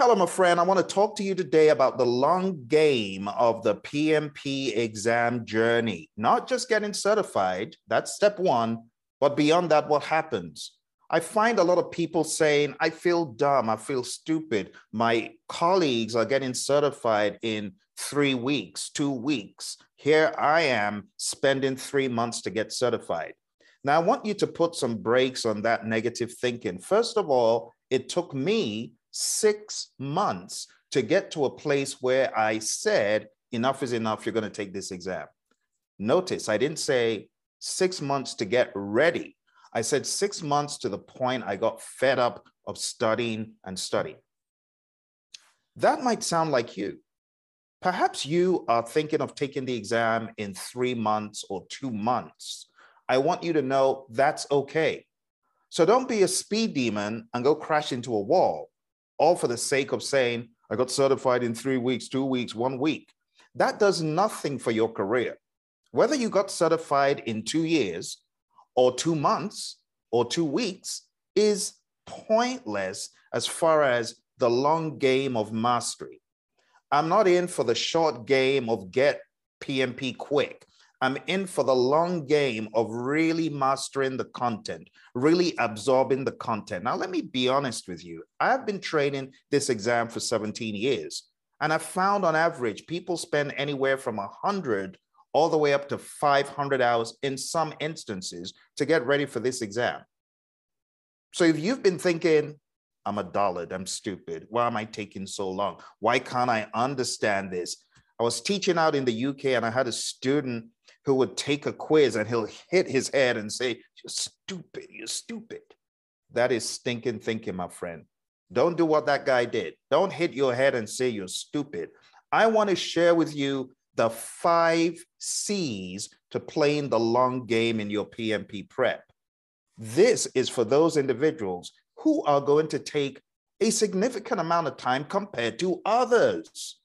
Hello, my friend. I want to talk to you today about the long game of the PMP exam journey, not just getting certified, that's step one, but beyond that, what happens? I find a lot of people saying, I feel dumb, I feel stupid. My colleagues are getting certified in three weeks, two weeks. Here I am spending three months to get certified. Now, I want you to put some brakes on that negative thinking. First of all, it took me six months to get to a place where I said, enough is enough, you're going to take this exam. Notice I didn't say six months to get ready. I said six months to the point I got fed up of studying and studying. That might sound like you. Perhaps you are thinking of taking the exam in three months or two months. I want you to know that's okay. So don't be a speed demon and go crash into a wall all for the sake of saying, I got certified in three weeks, two weeks, one week. That does nothing for your career. Whether you got certified in two years or two months or two weeks is pointless as far as the long game of mastery. I'm not in for the short game of get PMP quick. I'm in for the long game of really mastering the content, really absorbing the content. Now, let me be honest with you. I've been training this exam for 17 years, and I've found on average people spend anywhere from 100 all the way up to 500 hours in some instances to get ready for this exam. So if you've been thinking, I'm a dullard, I'm stupid, why am I taking so long? Why can't I understand this? I was teaching out in the UK and I had a student who would take a quiz and he'll hit his head and say, You're stupid, you're stupid. That is stinking thinking, my friend. Don't do what that guy did. Don't hit your head and say you're stupid. I want to share with you the five C's to playing the long game in your PMP prep. This is for those individuals who are going to take a significant amount of time compared to others.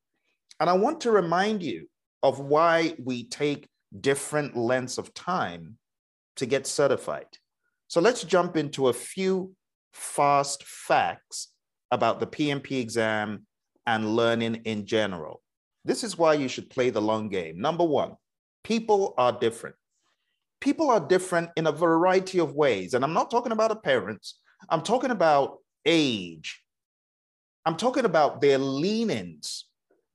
And I want to remind you of why we take different lengths of time to get certified. So let's jump into a few fast facts about the PMP exam and learning in general. This is why you should play the long game. Number one, people are different. People are different in a variety of ways. And I'm not talking about appearance, I'm talking about age. I'm talking about their leanings,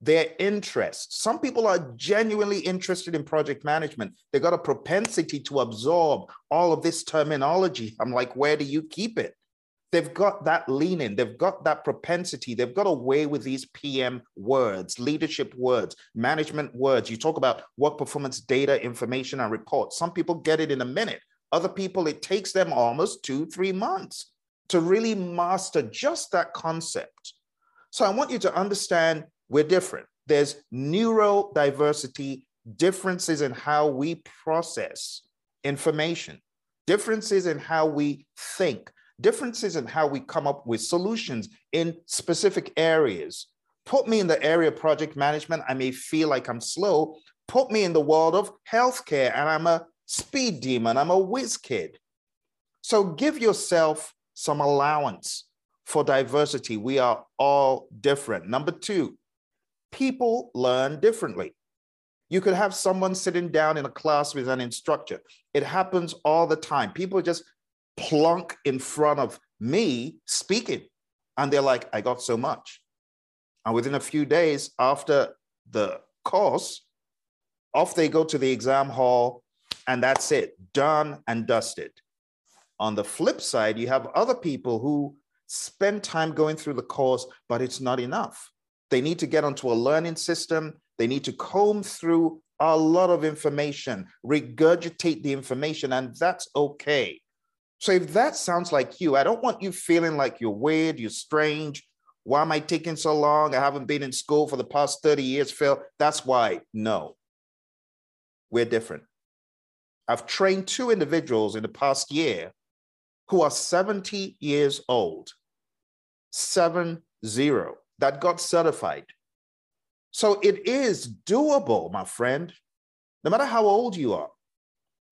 their interests. Some people are genuinely interested in project management. They got a propensity to absorb all of this terminology. I'm like, where do you keep it? They've got that leaning, they've got that propensity, they've got a way with these PM words, leadership words, management words. You talk about work performance data, information, and reports. Some people get it in a minute. Other people, it takes them almost two, three months to really master just that concept. So I want you to understand we're different. There's neurodiversity, differences in how we process information, differences in how we think, differences in how we come up with solutions in specific areas. Put me in the area of project management, I may feel like I'm slow. Put me in the world of healthcare, and I'm a speed demon, I'm a whiz kid. So give yourself some allowance for diversity. We are all different. Number two, people learn differently. You could have someone sitting down in a class with an instructor. It happens all the time. People just plunk in front of me speaking, and they're like, I got so much. And within a few days after the course, off they go to the exam hall, and that's it, done and dusted. On the flip side, you have other people who spend time going through the course, but it's not enough. They need to get onto a learning system. They need to comb through a lot of information, regurgitate the information, and that's okay. So if that sounds like you, I don't want you feeling like you're weird, you're strange. Why am I taking so long? I haven't been in school for the past 30 years, Phil. That's why. No, we're different. I've trained two individuals in the past year who are 70 years old, seven zero, that got certified. So it is doable, my friend, no matter how old you are.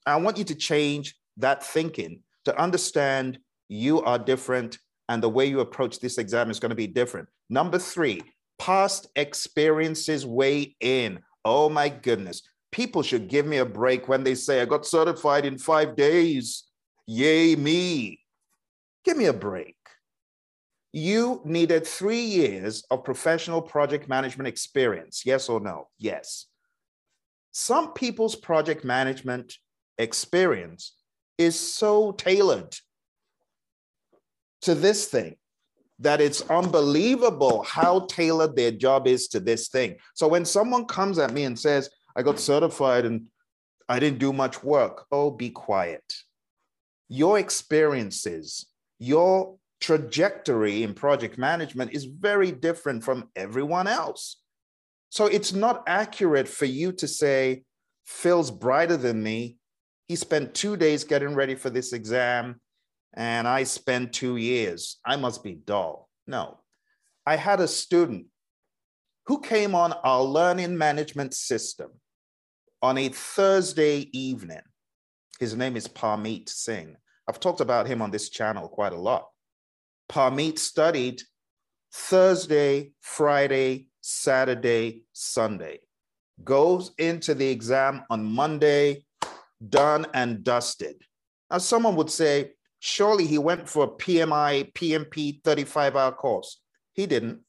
I want you to change that thinking to understand you are different and the way you approach this exam is going to be different. Number three, past experiences weigh in. Oh my goodness. People should give me a break when they say, I got certified in five days. Yay, me. Give me a break. You needed three years of professional project management experience. Yes or no? Yes. Some people's project management experience is so tailored to this thing that it's unbelievable how tailored their job is to this thing. So when someone comes at me and says, I got certified and I didn't do much work, oh, be quiet. Your experiences, your trajectory in project management is very different from everyone else. So it's not accurate for you to say, Phil's brighter than me. He spent two days getting ready for this exam and I spent two years. I must be dull. No. I had a student who came on our learning management system on a Thursday evening. His name is Parmeet Singh. I've talked about him on this channel quite a lot. Parmeet studied Thursday, Friday, Saturday, Sunday, goes into the exam on Monday, done and dusted. Now, someone would say, Surely he went for a PMI, PMP 35 hour course. He didn't.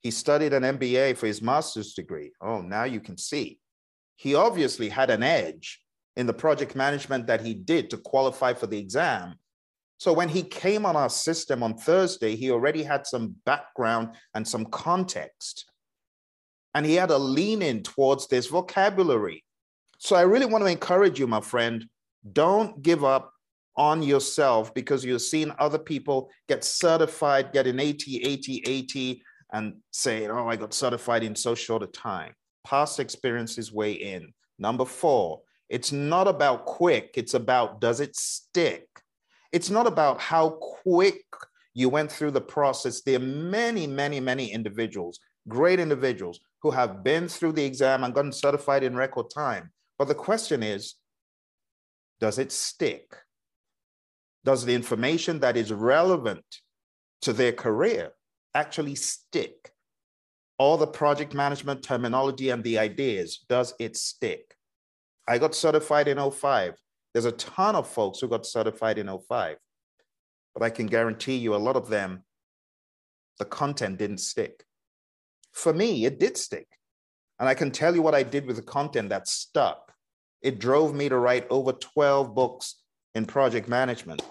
He studied an MBA for his master's degree. Oh, now you can see. He obviously had an edge in the project management that he did to qualify for the exam. So when he came on our system on Thursday, he already had some background and some context. And he had a lean in towards this vocabulary. So I really want to encourage you, my friend, don't give up on yourself because you're seeing other people get certified, get an AT, AT, AT, and say, oh, I got certified in so short a time. Past experiences weigh in. Number four, it's not about quick, it's about does it stick? It's not about how quick you went through the process. There are many, many, many individuals, great individuals, who have been through the exam and gotten certified in record time. But the question is, does it stick? does the information that is relevant to their career actually stick? All the project management terminology and the ideas, does it stick? I got certified in 05. There's a ton of folks who got certified in 05. But I can guarantee you a lot of them, the content didn't stick. For me, it did stick. And I can tell you what I did with the content that stuck. It drove me to write over 12 books in project management,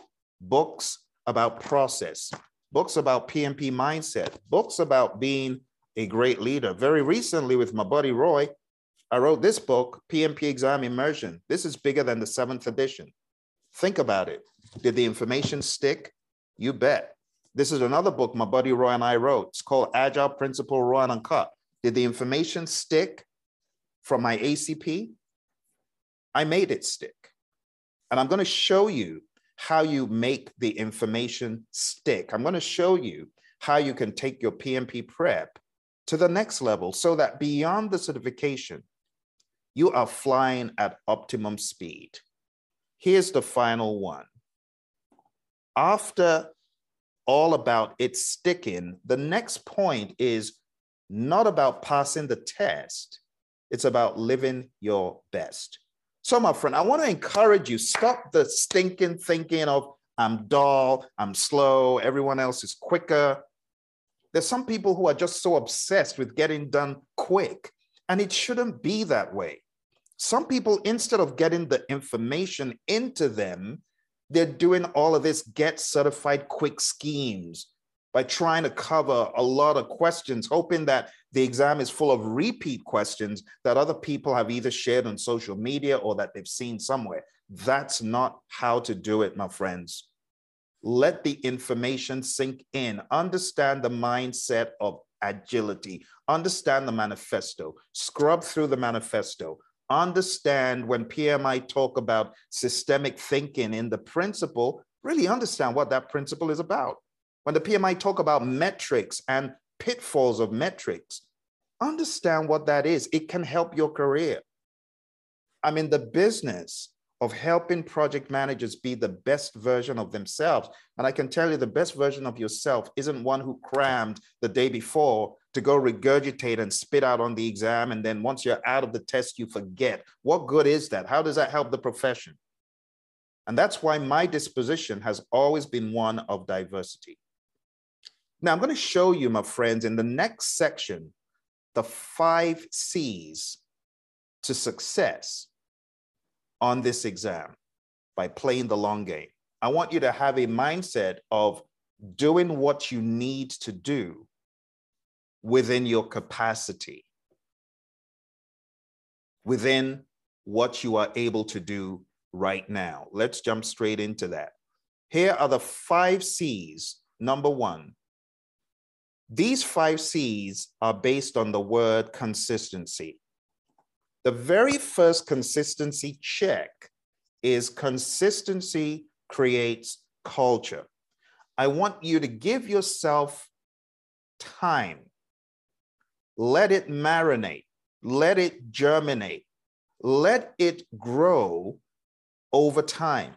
books about process, books about PMP mindset, books about being a great leader. Very recently, with my buddy Roy, I wrote this book, PMP Exam Immersion. This is bigger than the seventh edition. Think about it. Did the information stick? You bet. This is another book my buddy Roy and I wrote. It's called Agile Principle Raw and Uncut. Did the information stick from my ACP? I made it stick. And I'm going to show you how you make the information stick. I'm going to show you how you can take your PMP prep to the next level so that beyond the certification, you are flying at optimum speed. Here's the final one. After all about it sticking, the next point is not about passing the test, it's about living your best. So, my friend, I want to encourage you stop the stinking thinking of I'm dull, I'm slow, everyone else is quicker. There's some people who are just so obsessed with getting done quick, and it shouldn't be that way. Some people, instead of getting the information into them, they're doing all of this get certified quick schemes by trying to cover a lot of questions, hoping that the exam is full of repeat questions that other people have either shared on social media or that they've seen somewhere. That's not how to do it, my friends. Let the information sink in. Understand the mindset of agility. Understand the manifesto. Scrub through the manifesto. Understand when PMI talk about systemic thinking in the principle, really understand what that principle is about. When the PMI talk about metrics and pitfalls of metrics, understand what that is. It can help your career. I'm in the business of helping project managers be the best version of themselves. And I can tell you the best version of yourself isn't one who crammed the day before to go regurgitate and spit out on the exam. And then once you're out of the test, you forget. What good is that? How does that help the profession? And that's why my disposition has always been one of diversity. Now, I'm going to show you, my friends, in the next section, the five C's to success on this exam by playing the long game. I want you to have a mindset of doing what you need to do within your capacity, within what you are able to do right now. Let's jump straight into that. Here are the five C's. Number one, these five C's are based on the word consistency. The very first consistency check is consistency creates culture. I want you to give yourself time. Let it marinate, let it germinate, let it grow over time.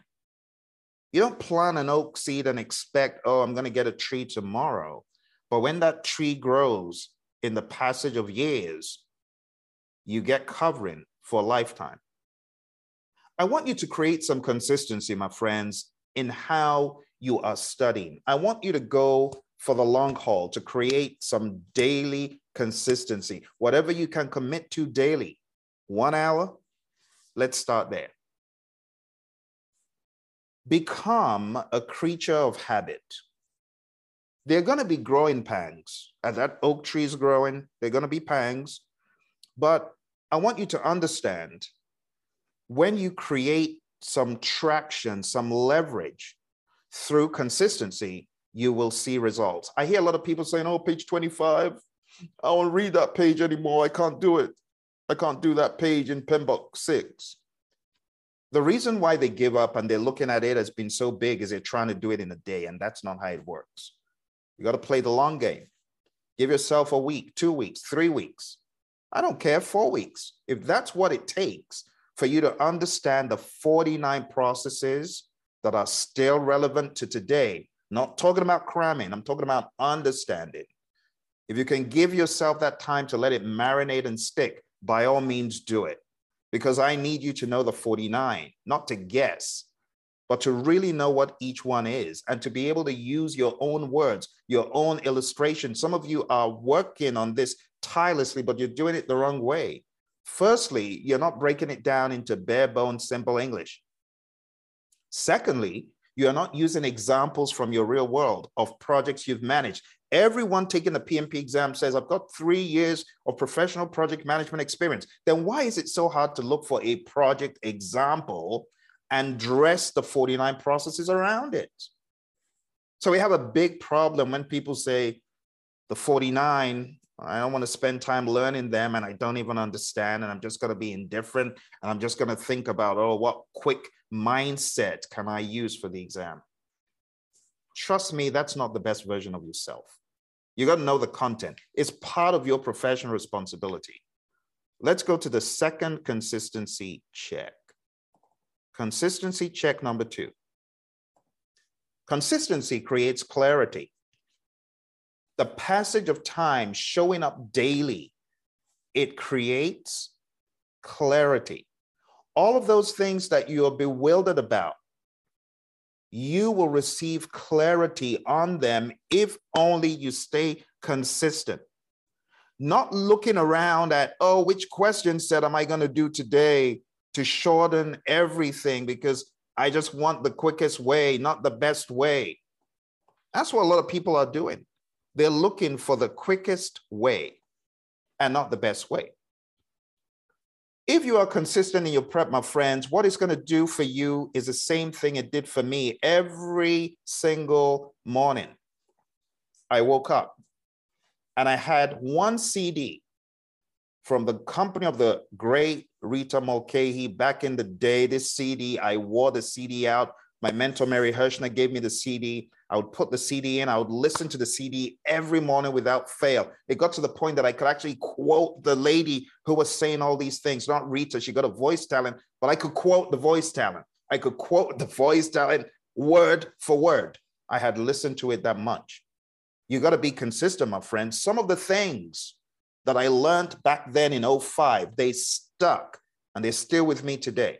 You don't plant an oak seed and expect, oh, I'm going to get a tree tomorrow. But when that tree grows in the passage of years, you get covering for a lifetime. I want you to create some consistency, my friends, in how you are studying. I want you to go for the long haul to create some daily consistency, whatever you can commit to daily. One hour, let's start there become a creature of habit. They're going to be growing pangs. As that oak tree is growing, they're going to be pangs. But I want you to understand when you create some traction, some leverage through consistency, you will see results. I hear a lot of people saying, oh, page 25, I won't read that page anymore. I can't do it. I can't do that page in PMBOK 6 the reason why they give up and they're looking at it as being so big is they're trying to do it in a day, and that's not how it works. You got to play the long game. Give yourself a week, two weeks, three weeks. I don't care, four weeks. If that's what it takes for you to understand the 49 processes that are still relevant to today, not talking about cramming, I'm talking about understanding. If you can give yourself that time to let it marinate and stick, by all means do it because I need you to know the 49, not to guess, but to really know what each one is and to be able to use your own words, your own illustration. Some of you are working on this tirelessly, but you're doing it the wrong way. Firstly, you're not breaking it down into bare bones, simple English. Secondly, you are not using examples from your real world of projects you've managed. Everyone taking the PMP exam says, I've got three years of professional project management experience. Then why is it so hard to look for a project example and dress the 49 processes around it? So we have a big problem when people say the 49, I don't want to spend time learning them and I don't even understand and I'm just going to be indifferent and I'm just going to think about, oh, what quick mindset can I use for the exam? Trust me, that's not the best version of yourself. You got to know the content. It's part of your professional responsibility. Let's go to the second consistency check. Consistency check number two. Consistency creates clarity. The passage of time showing up daily, it creates clarity. All of those things that you are bewildered about, you will receive clarity on them if only you stay consistent. Not looking around at, oh, which question set am I going to do today to shorten everything because I just want the quickest way, not the best way. That's what a lot of people are doing. They're looking for the quickest way and not the best way. If you are consistent in your prep, my friends, what it's going to do for you is the same thing it did for me every single morning. I woke up and I had one CD from the company of the great Rita Mulcahy back in the day. This CD, I wore the CD out. My mentor, Mary Hirschner, gave me the CD. I would put the CD in. I would listen to the CD every morning without fail. It got to the point that I could actually quote the lady who was saying all these things, not Rita. She got a voice talent, but I could quote the voice talent. I could quote the voice talent word for word. I had listened to it that much. You got to be consistent, my friends. Some of the things that I learned back then in 05, they stuck and they're still with me today.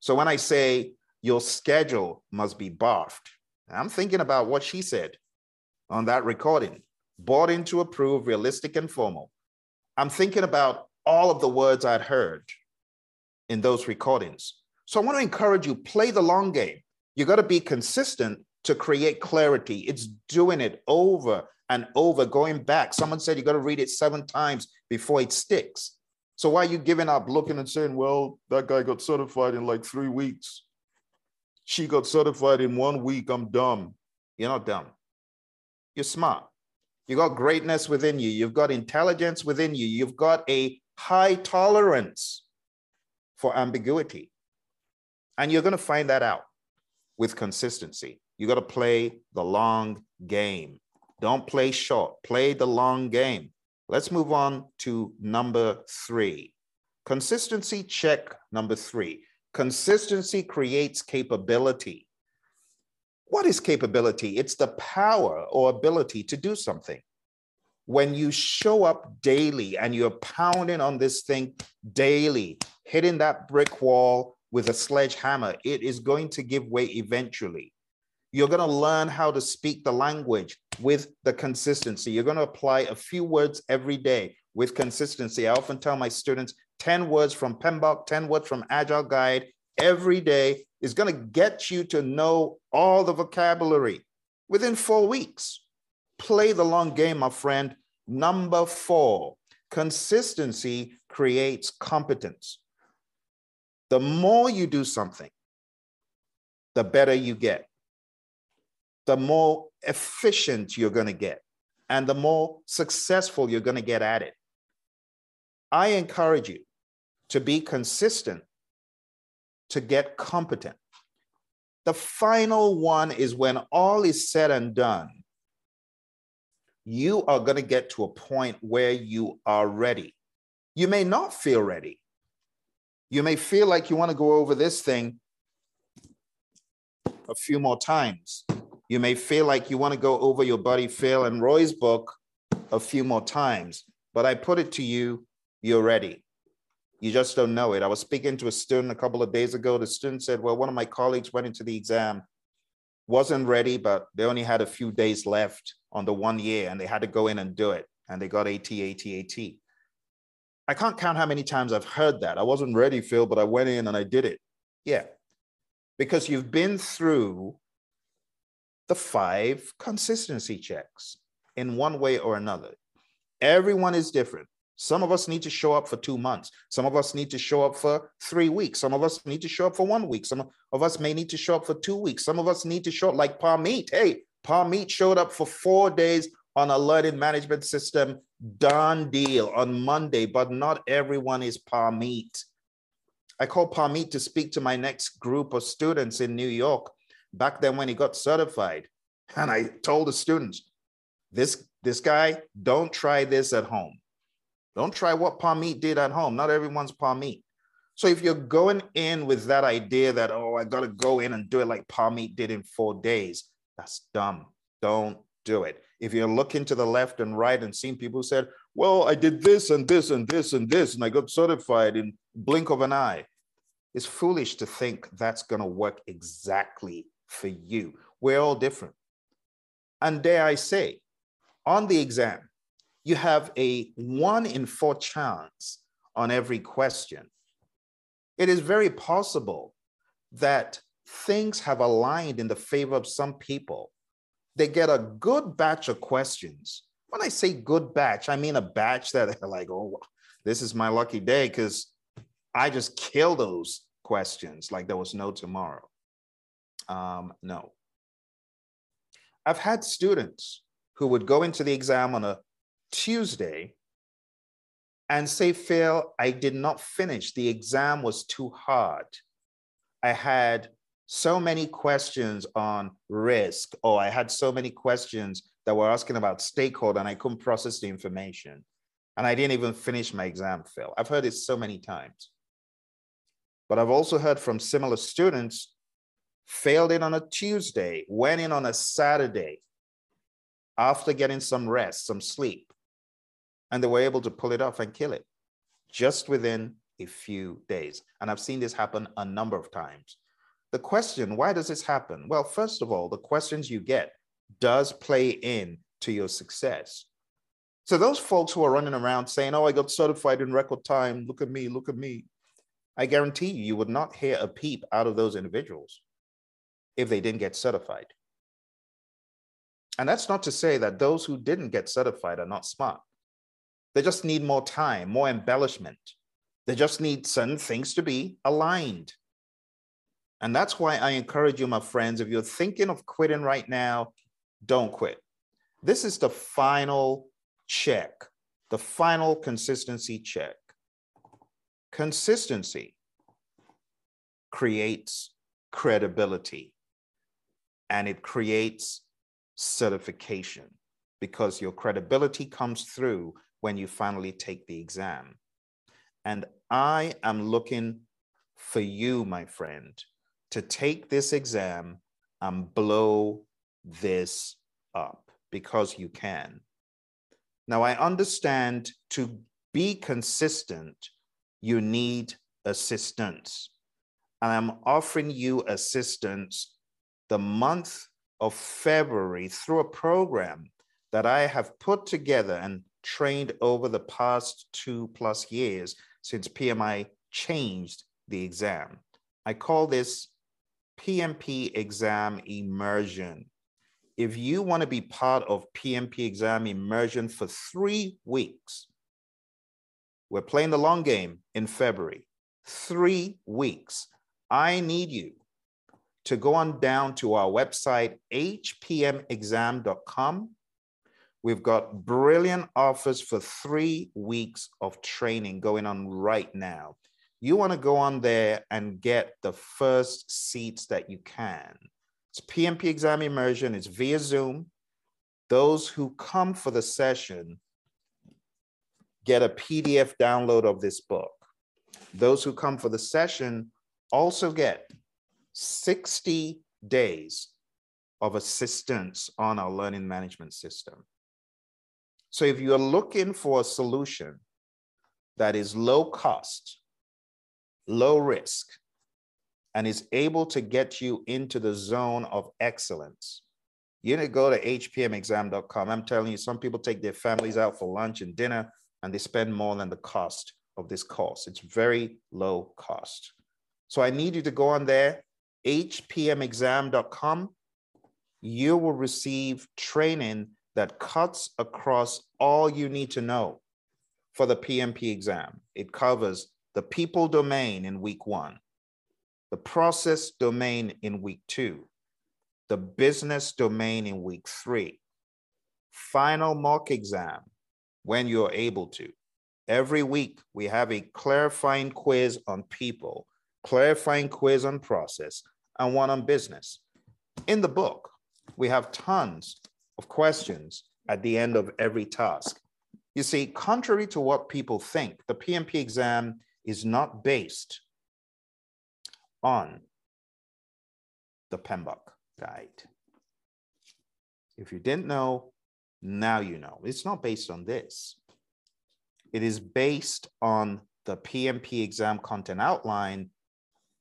So when I say your schedule must be barfed, I'm thinking about what she said on that recording bought into approve, realistic and formal. I'm thinking about all of the words I'd heard in those recordings. So I want to encourage you play the long game. You got to be consistent to create clarity. It's doing it over and over, going back. Someone said you got to read it seven times before it sticks. So why are you giving up, looking and saying, well, that guy got certified in like three weeks? She got certified in one week. I'm dumb. You're not dumb. You're smart. You got greatness within you. You've got intelligence within you. You've got a high tolerance for ambiguity. And you're going to find that out with consistency. You got to play the long game. Don't play short, play the long game. Let's move on to number three. Consistency check number three. Consistency creates capability. What is capability? It's the power or ability to do something. When you show up daily and you're pounding on this thing daily, hitting that brick wall with a sledgehammer, it is going to give way eventually. You're going to learn how to speak the language with the consistency. You're going to apply a few words every day with consistency. I often tell my students 10 words from PMBOK, 10 words from Agile Guide every day is going to get you to know all the vocabulary within four weeks. Play the long game, my friend. Number four, consistency creates competence. The more you do something, the better you get, the more efficient you're going to get, and the more successful you're going to get at it. I encourage you to be consistent to get competent. The final one is when all is said and done, you are going to get to a point where you are ready. You may not feel ready. You may feel like you want to go over this thing a few more times. You may feel like you want to go over your buddy Phil and Roy's book a few more times, but I put it to you, you're ready. You just don't know it. I was speaking to a student a couple of days ago. The student said, Well, one of my colleagues went into the exam, wasn't ready, but they only had a few days left on the one year and they had to go in and do it. And they got AT, AT, AT. I can't count how many times I've heard that. I wasn't ready, Phil, but I went in and I did it. Yeah. Because you've been through the five consistency checks in one way or another. Everyone is different. Some of us need to show up for two months. Some of us need to show up for three weeks. Some of us need to show up for one week. Some of us may need to show up for two weeks. Some of us need to show up like Parmeet. Hey, Parmeet showed up for four days on a learning management system, done deal on Monday, but not everyone is Parmeet. I called Parmeet to speak to my next group of students in New York back then when he got certified. And I told the students, this, this guy, don't try this at home. Don't try what Parmeet did at home. Not everyone's Parmeet. So if you're going in with that idea that, oh, I got to go in and do it like Parmeet did in four days, that's dumb. Don't do it. If you're looking to the left and right and seeing people said, well, I did this and this and this and this, and I got certified in blink of an eye, it's foolish to think that's going to work exactly for you. We're all different. And dare I say, on the exam, you have a one in four chance on every question. It is very possible that things have aligned in the favor of some people they get a good batch of questions. When I say good batch, I mean a batch that they're like, oh, this is my lucky day because I just kill those questions like there was no tomorrow. Um, no. I've had students who would go into the exam on a Tuesday and say, Phil, I did not finish. The exam was too hard. I had so many questions on risk, or I had so many questions that were asking about stakeholder and I couldn't process the information. And I didn't even finish my exam, Phil. I've heard it so many times. But I've also heard from similar students failed it on a Tuesday, went in on a Saturday after getting some rest, some sleep, and they were able to pull it off and kill it just within a few days. And I've seen this happen a number of times. The question, why does this happen? Well, first of all, the questions you get does play in to your success. So those folks who are running around saying, "Oh, I got certified in record time. Look at me, look at me." I guarantee you, you would not hear a peep out of those individuals if they didn't get certified. And that's not to say that those who didn't get certified are not smart. They just need more time, more embellishment. They just need certain things to be aligned. And that's why I encourage you, my friends, if you're thinking of quitting right now, don't quit. This is the final check, the final consistency check. Consistency creates credibility and it creates certification because your credibility comes through when you finally take the exam. And I am looking for you, my friend, to take this exam and blow this up because you can. Now, I understand to be consistent, you need assistance. And I'm offering you assistance the month of February through a program that I have put together and trained over the past two plus years since PMI changed the exam. I call this PMP exam immersion. If you want to be part of PMP exam immersion for three weeks, we're playing the long game in February. Three weeks. I need you to go on down to our website, hpmexam.com. We've got brilliant offers for three weeks of training going on right now. You want to go on there and get the first seats that you can. It's PMP exam immersion, it's via Zoom. Those who come for the session get a PDF download of this book. Those who come for the session also get 60 days of assistance on our learning management system. So if you're looking for a solution that is low cost, low risk, and is able to get you into the zone of excellence, you need to go to hpmexam.com. I'm telling you, some people take their families out for lunch and dinner and they spend more than the cost of this course. It's very low cost. So I need you to go on there, hpmexam.com, you will receive training that cuts across all you need to know for the PMP exam. It covers the people domain in week one, the process domain in week two, the business domain in week three, final mock exam when you're able to. Every week, we have a clarifying quiz on people, clarifying quiz on process, and one on business. In the book, we have tons of questions at the end of every task. You see, contrary to what people think, the PMP exam is not based on the PMBOK guide. If you didn't know, now you know. It's not based on this. It is based on the PMP exam content outline,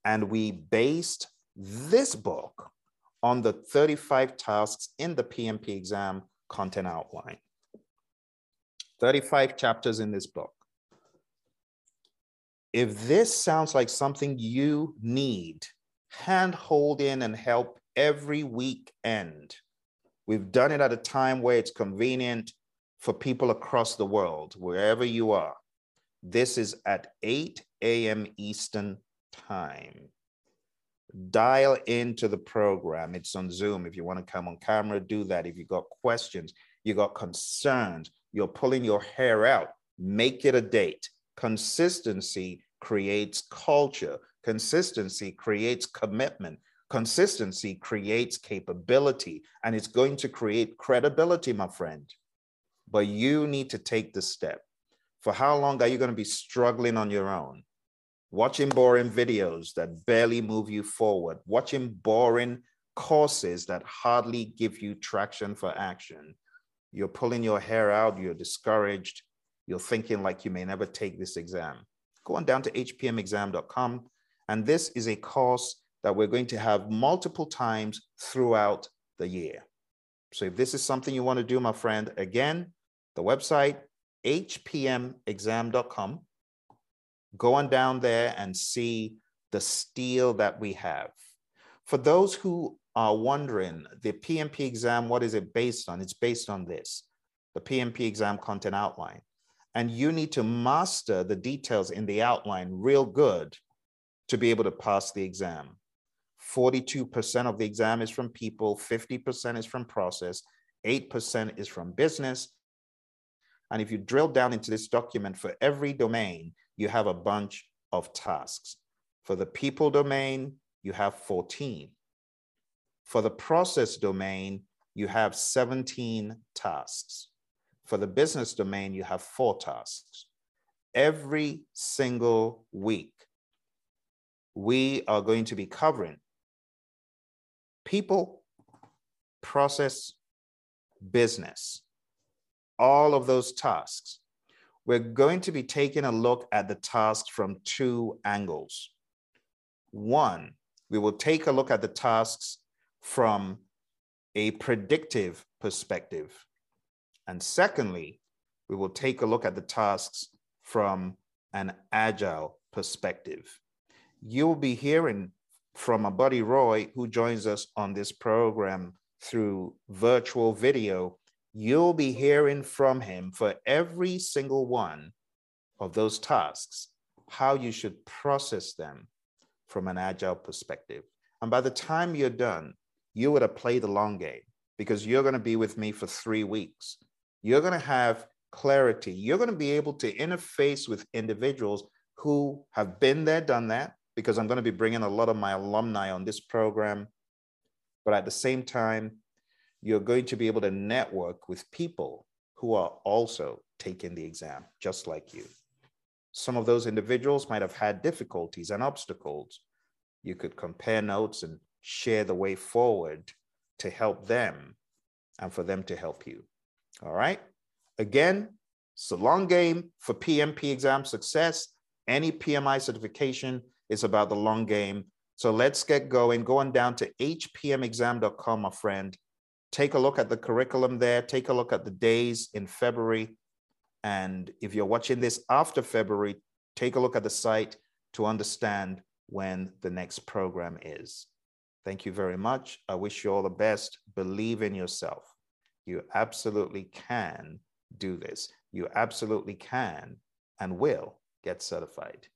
and we based this book on the 35 tasks in the PMP exam content outline. 35 chapters in this book. If this sounds like something you need, hand hold in and help every weekend. We've done it at a time where it's convenient for people across the world, wherever you are. This is at 8 a.m. Eastern Time dial into the program. It's on Zoom. If you want to come on camera, do that. If you got questions, you got concerns, you're pulling your hair out, make it a date. Consistency creates culture. Consistency creates commitment. Consistency creates capability and it's going to create credibility, my friend. But you need to take the step. For how long are you going to be struggling on your own? Watching boring videos that barely move you forward, watching boring courses that hardly give you traction for action. You're pulling your hair out, you're discouraged, you're thinking like you may never take this exam. Go on down to hpmexam.com. And this is a course that we're going to have multiple times throughout the year. So if this is something you want to do, my friend, again, the website, hpmexam.com. Go on down there and see the steel that we have. For those who are wondering, the PMP exam, what is it based on? It's based on this, the PMP exam content outline. And you need to master the details in the outline real good to be able to pass the exam. 42% of the exam is from people, 50% is from process, 8% is from business. And if you drill down into this document for every domain, you have a bunch of tasks. For the people domain, you have 14. For the process domain, you have 17 tasks. For the business domain, you have four tasks. Every single week, we are going to be covering people, process, business, all of those tasks. We're going to be taking a look at the task from two angles. One, we will take a look at the tasks from a predictive perspective. And secondly, we will take a look at the tasks from an agile perspective. You'll be hearing from a buddy Roy who joins us on this program through virtual video. You'll be hearing from him for every single one of those tasks, how you should process them from an agile perspective. And by the time you're done, you would have played the long game because you're going to be with me for three weeks. You're going to have clarity. You're going to be able to interface with individuals who have been there, done that, because I'm going to be bringing a lot of my alumni on this program. But at the same time, you're going to be able to network with people who are also taking the exam, just like you. Some of those individuals might have had difficulties and obstacles. You could compare notes and share the way forward to help them and for them to help you. All right. Again, it's a long game for PMP exam success. Any PMI certification is about the long game. So let's get going. Go on down to hpmexam.com, my friend. Take a look at the curriculum there. Take a look at the days in February. And if you're watching this after February, take a look at the site to understand when the next program is. Thank you very much. I wish you all the best. Believe in yourself. You absolutely can do this. You absolutely can and will get certified.